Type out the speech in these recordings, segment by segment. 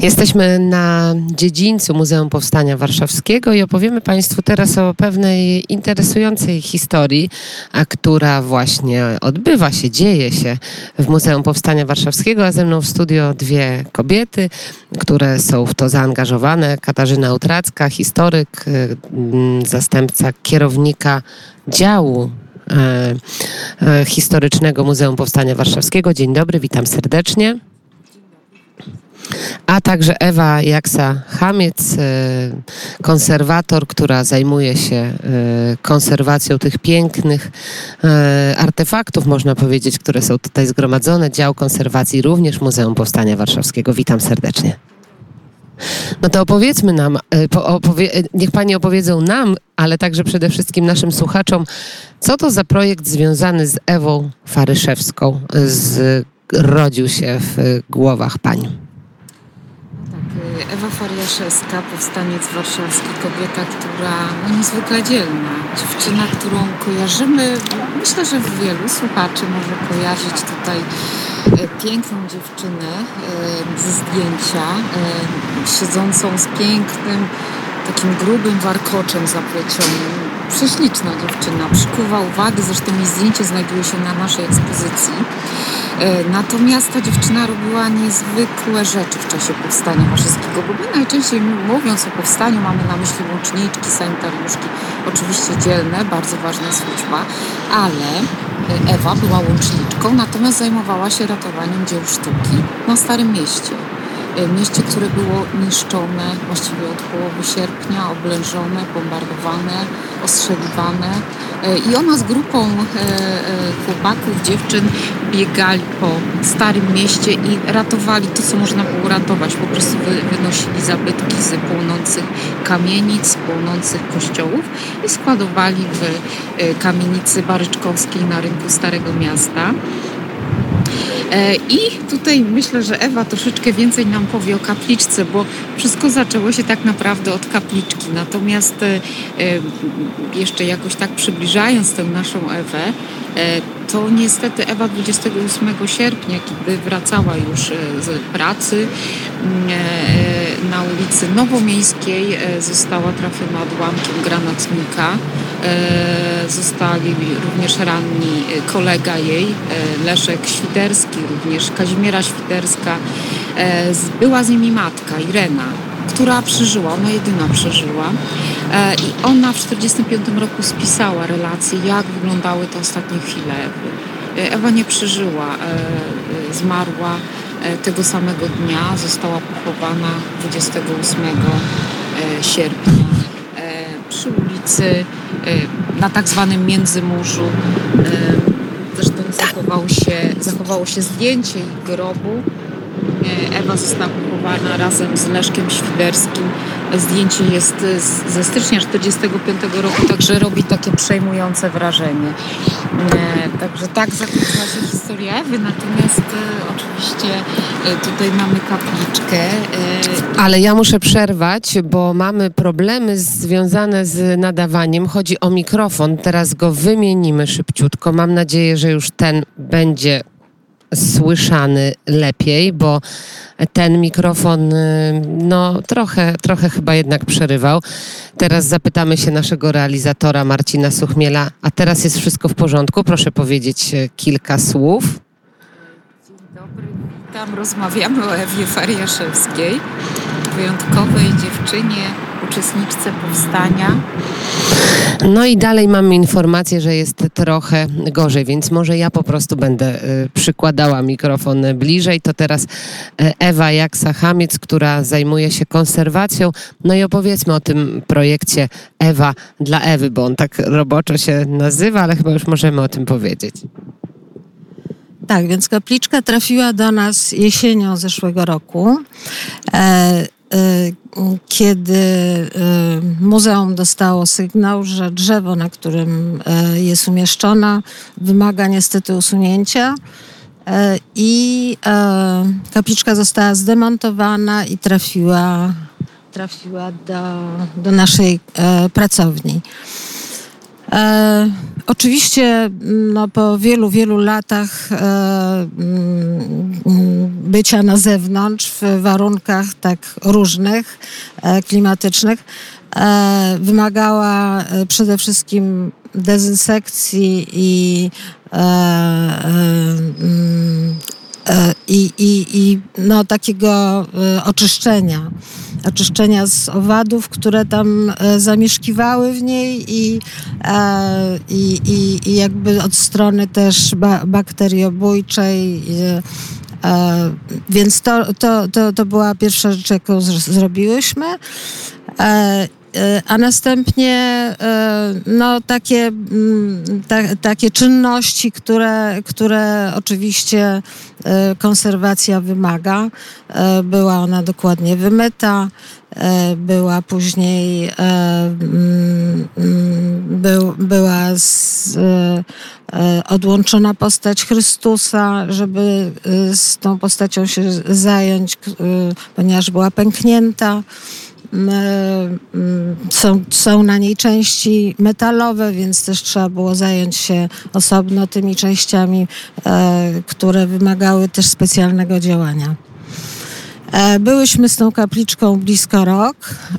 Jesteśmy na dziedzińcu Muzeum Powstania Warszawskiego i opowiemy Państwu teraz o pewnej interesującej historii, a która właśnie odbywa się, dzieje się w Muzeum Powstania Warszawskiego, a ze mną w studio dwie kobiety, które są w to zaangażowane. Katarzyna Utracka, historyk, mm, zastępca kierownika działu e, e, historycznego Muzeum Powstania Warszawskiego. Dzień dobry, witam serdecznie a także Ewa Jaksa-Hamiec, e, konserwator, która zajmuje się e, konserwacją tych pięknych e, artefaktów, można powiedzieć, które są tutaj zgromadzone. Dział konserwacji również Muzeum Powstania Warszawskiego. Witam serdecznie. No to opowiedzmy nam, opowie, niech Pani opowiedzą nam, ale także przede wszystkim naszym słuchaczom, co to za projekt związany z Ewą Faryszewską, zrodził się w głowach Pań. Ewa Fariaszewska, powstaniec warszawski, kobieta, która no, niezwykle dzielna, dziewczyna, którą kojarzymy, myślę, że wielu słuchaczy może kojarzyć tutaj e, piękną dziewczynę e, ze zdjęcia, e, siedzącą z pięknym, takim grubym warkoczem zaplecionym. Prześliczna dziewczyna, przykuwa uwagę, zresztą jej zdjęcie znajduje się na naszej ekspozycji. E, natomiast ta dziewczyna robiła niezwykłe rzeczy w czasie powstania warszawskiego, bo my najczęściej mówiąc o powstaniu mamy na myśli łączniczki, sanitariuszki, oczywiście dzielne, bardzo ważna służba, ale e, Ewa była łączniczką, natomiast zajmowała się ratowaniem dzieł sztuki na Starym Mieście. E, mieście, które było niszczone właściwie od połowy sierpnia, oblężone, bombardowane, ostrzeliwane. E, I ona z grupą e, chłopaków, dziewczyn biegali po Starym Mieście i ratowali to, co można było ratować. Po prostu wynosili zabytki z płonących kamienic, płonących kościołów i składowali w kamienicy Baryczkowskiej na rynku Starego Miasta. E, I tutaj myślę, że Ewa troszeczkę więcej nam powie o kapliczce, bo wszystko zaczęło się tak naprawdę od kapliczki. Natomiast e, e, jeszcze jakoś tak przybliżając tę naszą Ewę, to niestety Ewa 28 sierpnia, kiedy wracała już z pracy na ulicy Nowomiejskiej, została trafiona odłamkiem granatnika. Zostali również ranni kolega jej, Leszek Świderski, również Kazimiera Świderska. Była z nimi matka, Irena, która przeżyła, ona jedyna przeżyła. E, I ona w 1945 roku spisała relacje, jak wyglądały te ostatnie chwile Ewy. E, Ewa nie przeżyła, e, zmarła tego samego dnia, została pochowana 28 sierpnia przy ulicy na tak zwanym Międzymurzu. Zresztą zachowało się, zachowało się zdjęcie grobu Ewa została razem z Leszkiem Świderskim. Zdjęcie jest ze stycznia 1945 roku, także robi takie przejmujące wrażenie. E, także tak zakończyła się historia Ewy, natomiast e, oczywiście e, tutaj mamy kapliczkę. Ale ja muszę przerwać, bo mamy problemy związane z nadawaniem. Chodzi o mikrofon. Teraz go wymienimy szybciutko. Mam nadzieję, że już ten będzie słyszany lepiej, bo ten mikrofon y, no, trochę, trochę chyba jednak przerywał. Teraz zapytamy się naszego realizatora Marcina Suchmiela, a teraz jest wszystko w porządku? Proszę powiedzieć y, kilka słów. Dzień dobry, witam. Rozmawiamy o Ewie Fariaszewskiej, wyjątkowej dziewczynie, uczestniczce powstania. No i dalej mamy informację, że jest trochę gorzej, więc może ja po prostu będę y, przykładała mikrofon bliżej. To teraz y, Ewa Jaksa-Hamiec, która zajmuje się konserwacją. No i opowiedzmy o tym projekcie Ewa dla Ewy, bo on tak roboczo się nazywa, ale chyba już możemy o tym powiedzieć. Tak, więc kapliczka trafiła do nas jesienią zeszłego roku. E, kiedy y, muzeum dostało sygnał, że drzewo, na którym y, jest umieszczona, wymaga niestety usunięcia. I kapliczka została zdemontowana i trafiła, trafiła do, do naszej pracowni. E, oczywiście no, po wielu, wielu latach e, mm, bycia na zewnątrz w warunkach tak różnych, e, klimatycznych, e, wymagała e, przede wszystkim dezynsekcji i mm, i, i, i no, takiego oczyszczenia oczyszczenia z owadów, które tam zamieszkiwały w niej i, i, i jakby od strony też bakteriobójczej. E, więc to, to, to, to była pierwsza rzecz, jaką zrobiłyśmy. E, a następnie e, no, takie, mm, ta, takie czynności, które, które oczywiście e, konserwacja wymaga. Była ona dokładnie wymyta, była później mm, był, była z, odłączona postać Chrystusa, żeby z tą postacią się zająć, ponieważ była pęknięta. Są, są na niej części metalowe, więc też trzeba było zająć się osobno tymi częściami, e, które wymagały też specjalnego działania. E, byłyśmy z tą kapliczką blisko rok.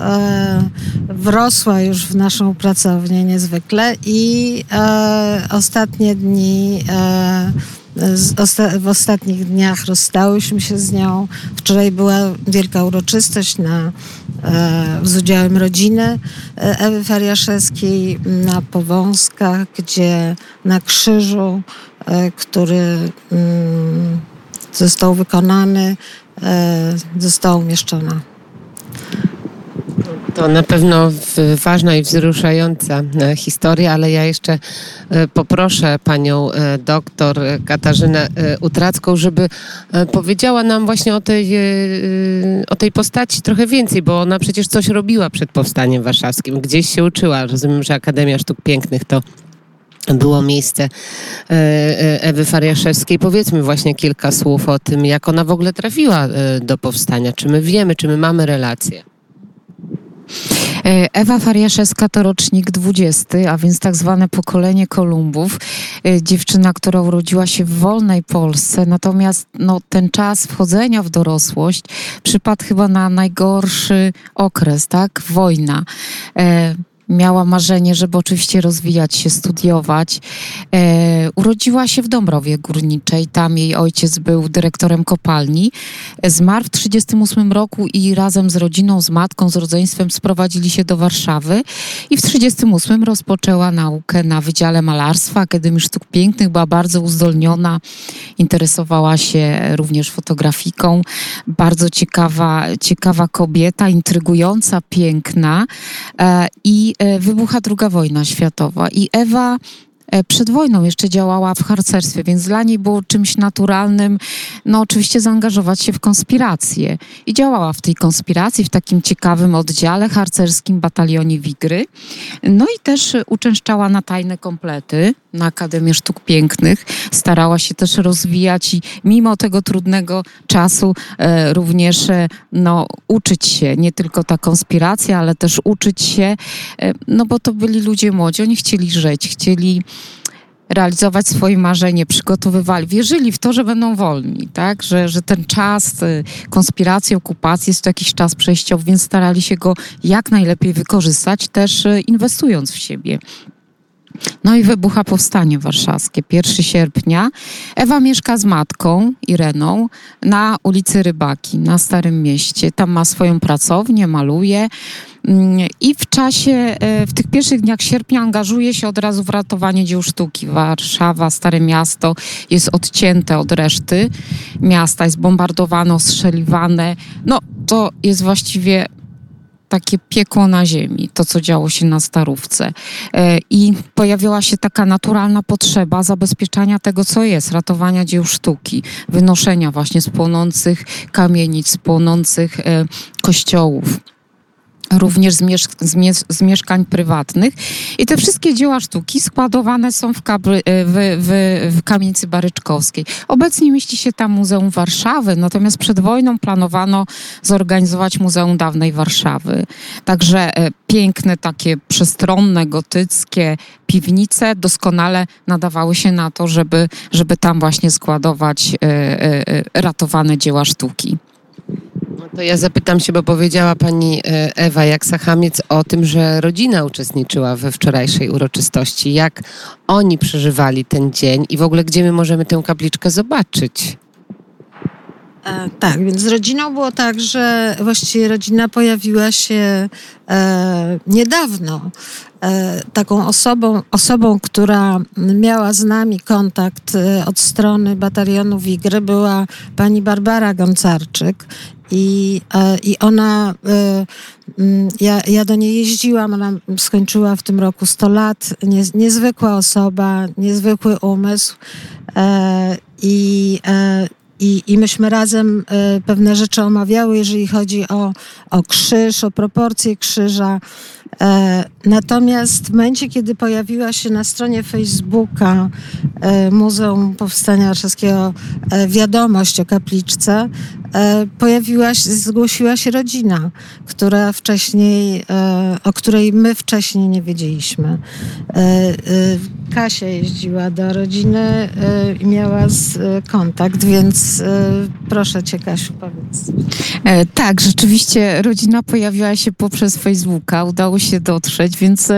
E, wrosła już w naszą pracownię niezwykle i ostatnie dni w ostatnich dniach rozstałyśmy się z nią. Wczoraj była wielka uroczystość na, e, z udziałem rodziny e, Ewy Fariaszewskiej na Powązkach, gdzie na krzyżu, e, który mm, został wykonany, została umieszczona to na pewno ważna i wzruszająca e, historia, ale ja jeszcze e, poproszę panią e, doktor Katarzynę Utracką, żeby powiedziała nam właśnie o tej, o tej postaci trochę więcej, bo ona przecież coś robiła przed powstaniem warszawskim, gdzieś się uczyła. Rozumiem, że Akademia Sztuk Pięknych to było miejsce Ewy Fariaszewskiej. Powiedzmy właśnie kilka słów o tym, jak ona w ogóle trafiła do powstania. Czy my wiemy, czy my mamy relacje? E, Ewa Fariaszewska to rocznik 20, a więc tak zwane pokolenie Kolumbów. E, dziewczyna, która urodziła się w wolnej Polsce, natomiast no, ten czas wchodzenia w dorosłość przypadł chyba na najgorszy okres, tak? Wojna. Miała marzenie, żeby oczywiście rozwijać się, studiować. E, urodziła się w Dąbrowie Górniczej, tam jej ojciec był dyrektorem kopalni. Zmarł w 1938 roku i razem z rodziną, z matką, z rodzeństwem sprowadzili się do Warszawy i w 1938 rozpoczęła naukę na Wydziale Malarstwa Akademii Sztuk Pięknych, była bardzo uzdolniona, interesowała się również fotografiką. Bardzo ciekawa, ciekawa kobieta, intrygująca, piękna e, i wybucha druga wojna światowa i Ewa E, przed wojną jeszcze działała w harcerstwie, więc dla niej było czymś naturalnym, no oczywiście zaangażować się w konspirację. I działała w tej konspiracji, w takim ciekawym oddziale harcerskim batalionie Wigry. No i też uczęszczała na tajne komplety na Akademię Sztuk Pięknych. Starała się też rozwijać i mimo tego trudnego czasu e, również e, no, uczyć się. Nie tylko ta konspiracja, ale też uczyć się, e, no bo to byli ludzie młodzi, oni chcieli żyć, chcieli realizować swoje marzenie, przygotowywali, wierzyli w to, że będą wolni, tak? że, że ten czas y, konspiracji, okupacji jest to jakiś czas przejściowy, więc starali się go jak najlepiej wykorzystać, też y, inwestując w siebie. No i wybucha powstanie warszawskie, 1 sierpnia. Ewa mieszka z matką Ireną na ulicy Rybaki, na Starym Mieście. Tam ma swoją pracownię, maluje. Mm, I w czasie, e, w tych pierwszych dniach sierpnia angażuje się od razu w ratowanie dzieł sztuki. Warszawa, Stare Miasto jest odcięte od reszty miasta, jest bombardowane, ostrzeliwane. No, to jest właściwie takie piekło na ziemi, to co działo się na Starówce. E, I pojawiła się taka naturalna potrzeba zabezpieczania tego, co jest, ratowania dzieł sztuki, wynoszenia właśnie z płonących kamienic, z płonących e, kościołów. Również z, miesz z, mies z, mieszkań prywatnych. I te wszystkie dzieła sztuki składowane są w, kabry, w, w, w kamienicy Baryczkowskiej. Obecnie mieści się tam Muzeum Warszawy, natomiast przed wojną planowano zorganizować Muzeum Dawnej Warszawy. Także e, piękne, takie przestronne, gotyckie piwnice doskonale nadawały się na to, żeby, żeby tam właśnie składować e, e, ratowane dzieła sztuki. To ja zapytam się, bo powiedziała pani e, Ewa Jaksa-Hamiec o tym, że rodzina uczestniczyła we wczorajszej uroczystości. Jak oni przeżywali ten dzień i w ogóle gdzie my możemy tę kapliczkę zobaczyć? E, tak, więc z rodziną było tak, że właściwie rodzina pojawiła się e, niedawno. E, taką osobą, osobą, która miała z nami kontakt e, od strony batalionu Wigry była pani Barbara Goncarczyk i, e, i ona, e, mm, ja, ja do niej jeździłam, ona skończyła w tym roku 100 lat, nie, niezwykła osoba, niezwykły umysł i i, I myśmy razem pewne rzeczy omawiały, jeżeli chodzi o, o krzyż, o proporcje krzyża. Natomiast w momencie, kiedy pojawiła się na stronie Facebooka e, Muzeum Powstania Warszawskiego e, wiadomość o kapliczce, e, pojawiła się, zgłosiła się rodzina, która wcześniej, o której my wcześniej nie wiedzieliśmy. Kasia jeździła do rodziny i miała kontakt, więc proszę cię Kasiu, powiedz. Tak, rzeczywiście rodzina pojawiła się poprzez Facebooka, udało się dotrzeć, więc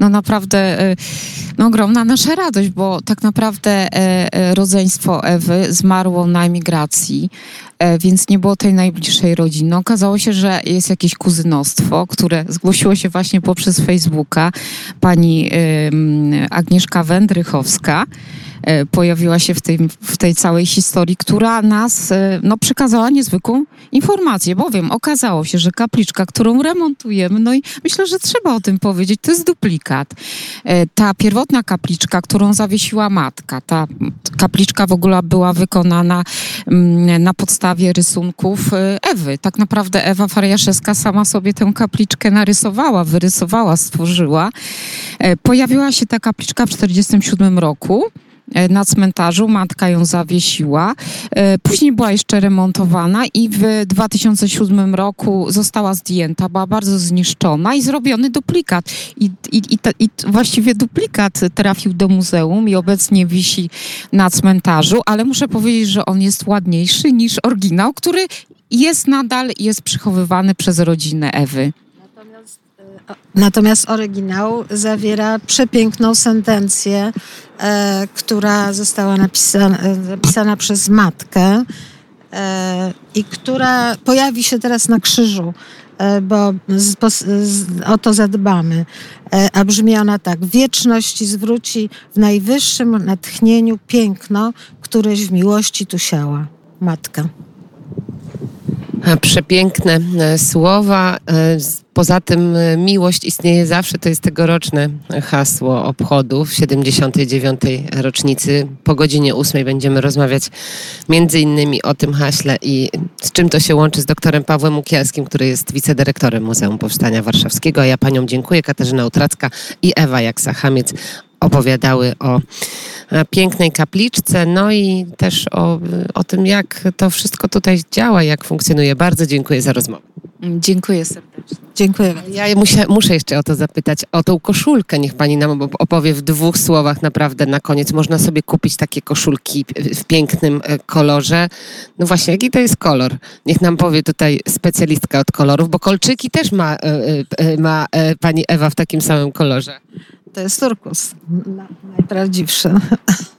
no naprawdę no, ogromna nasza radość, bo tak naprawdę rodzeństwo Ewy zmarło na emigracji. E, więc nie było tej najbliższej rodziny. Okazało się, że jest jakieś kuzynostwo, które zgłosiło się właśnie poprzez Facebooka. Pani Agnieszka Wędrychowska E, pojawiła się w tej, w tej całej historii, która nas e, no, przekazała niezwykłą informację, bowiem okazało się, że kapliczka, którą remontujemy, no i myślę, że trzeba o tym powiedzieć, to jest duplikat. Ta pierwotna kapliczka, którą zawiesiła matka, ta kapliczka w ogóle była wykonana mm, na podstawie rysunków Ewy. Tak naprawdę Ewa Fariaszewska sama sobie tę kapliczkę narysowała, wyrysowała, stworzyła. Pojawiła się ta kapliczka w 1947 roku. E, na cmentarzu. Matka ją zawiesiła. E, później była jeszcze remontowana i w 2007 roku została zdjęta, była bardzo zniszczona i zrobiony duplikat. I, i, i, i właściwie duplikat trafił do muzeum i obecnie wisi na cmentarzu, ale muszę powiedzieć, że on jest ładniejszy niż oryginał, który jest nadal jest przechowywany przez rodzinę Ewy. Natomiast oryginał zawiera przepiękną sentencję, e, która została napisana, napisana przez matkę e, i która pojawi się teraz na krzyżu, e, bo z, z, o to zadbamy. E, a brzmi ona tak. Wieczność zwróci w najwyższym natchnieniu piękno, któreś w miłości tu siała. Matka. Przepiękne e, słowa. E, poza tym e, miłość istnieje zawsze, to jest tegoroczne hasło obchodów 79. rocznicy. Po godzinie 8 będziemy rozmawiać między innymi o tym haśle i z czym to się łączy z doktorem Pawłem Ukielskim, który jest wicedyrektorem Muzeum Powstania Warszawskiego. A ja paniom dziękuję, Katarzyna Utracka i Ewa Jaksa-Hamiec opowiadały o pięknej kapliczce, no i też o, o tym, jak to wszystko tutaj działa, jak funkcjonuje. Bardzo dziękuję za rozmowę. Dziękuję serdecznie. Dziękuję. Ja muszę, muszę jeszcze o to zapytać, o tą koszulkę. Niech pani nam opowie w dwóch słowach naprawdę na koniec. Można sobie kupić takie koszulki w pięknym e, kolorze. No właśnie, jaki to jest kolor? Niech nam powie tutaj specjalistka od kolorów, bo kolczyki też ma, e, e, ma pani Ewa w takim samym kolorze. To jest turkus, najprawdziwszy.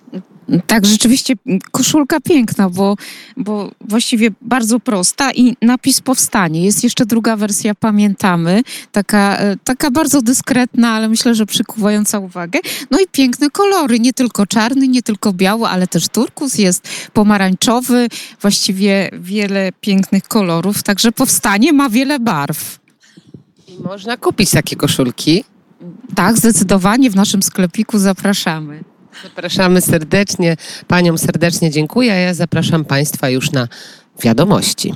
Tak, rzeczywiście koszulka piękna, bo, bo właściwie bardzo prosta i napis powstanie. Jest jeszcze druga wersja, pamiętamy, taka, e, taka bardzo dyskretna, ale myślę, że przykuwająca uwagę. No i piękne kolory, nie tylko czarny, nie tylko biały, ale też turkus jest pomarańczowy, właściwie wiele pięknych kolorów, także powstanie ma wiele barw. I można kupić takie koszulki. Tak, zdecydowanie w naszym sklepiku zapraszamy. Zapraszamy serdecznie. Paniom serdecznie dziękuję, a ja zapraszam Państwa już na wiadomości.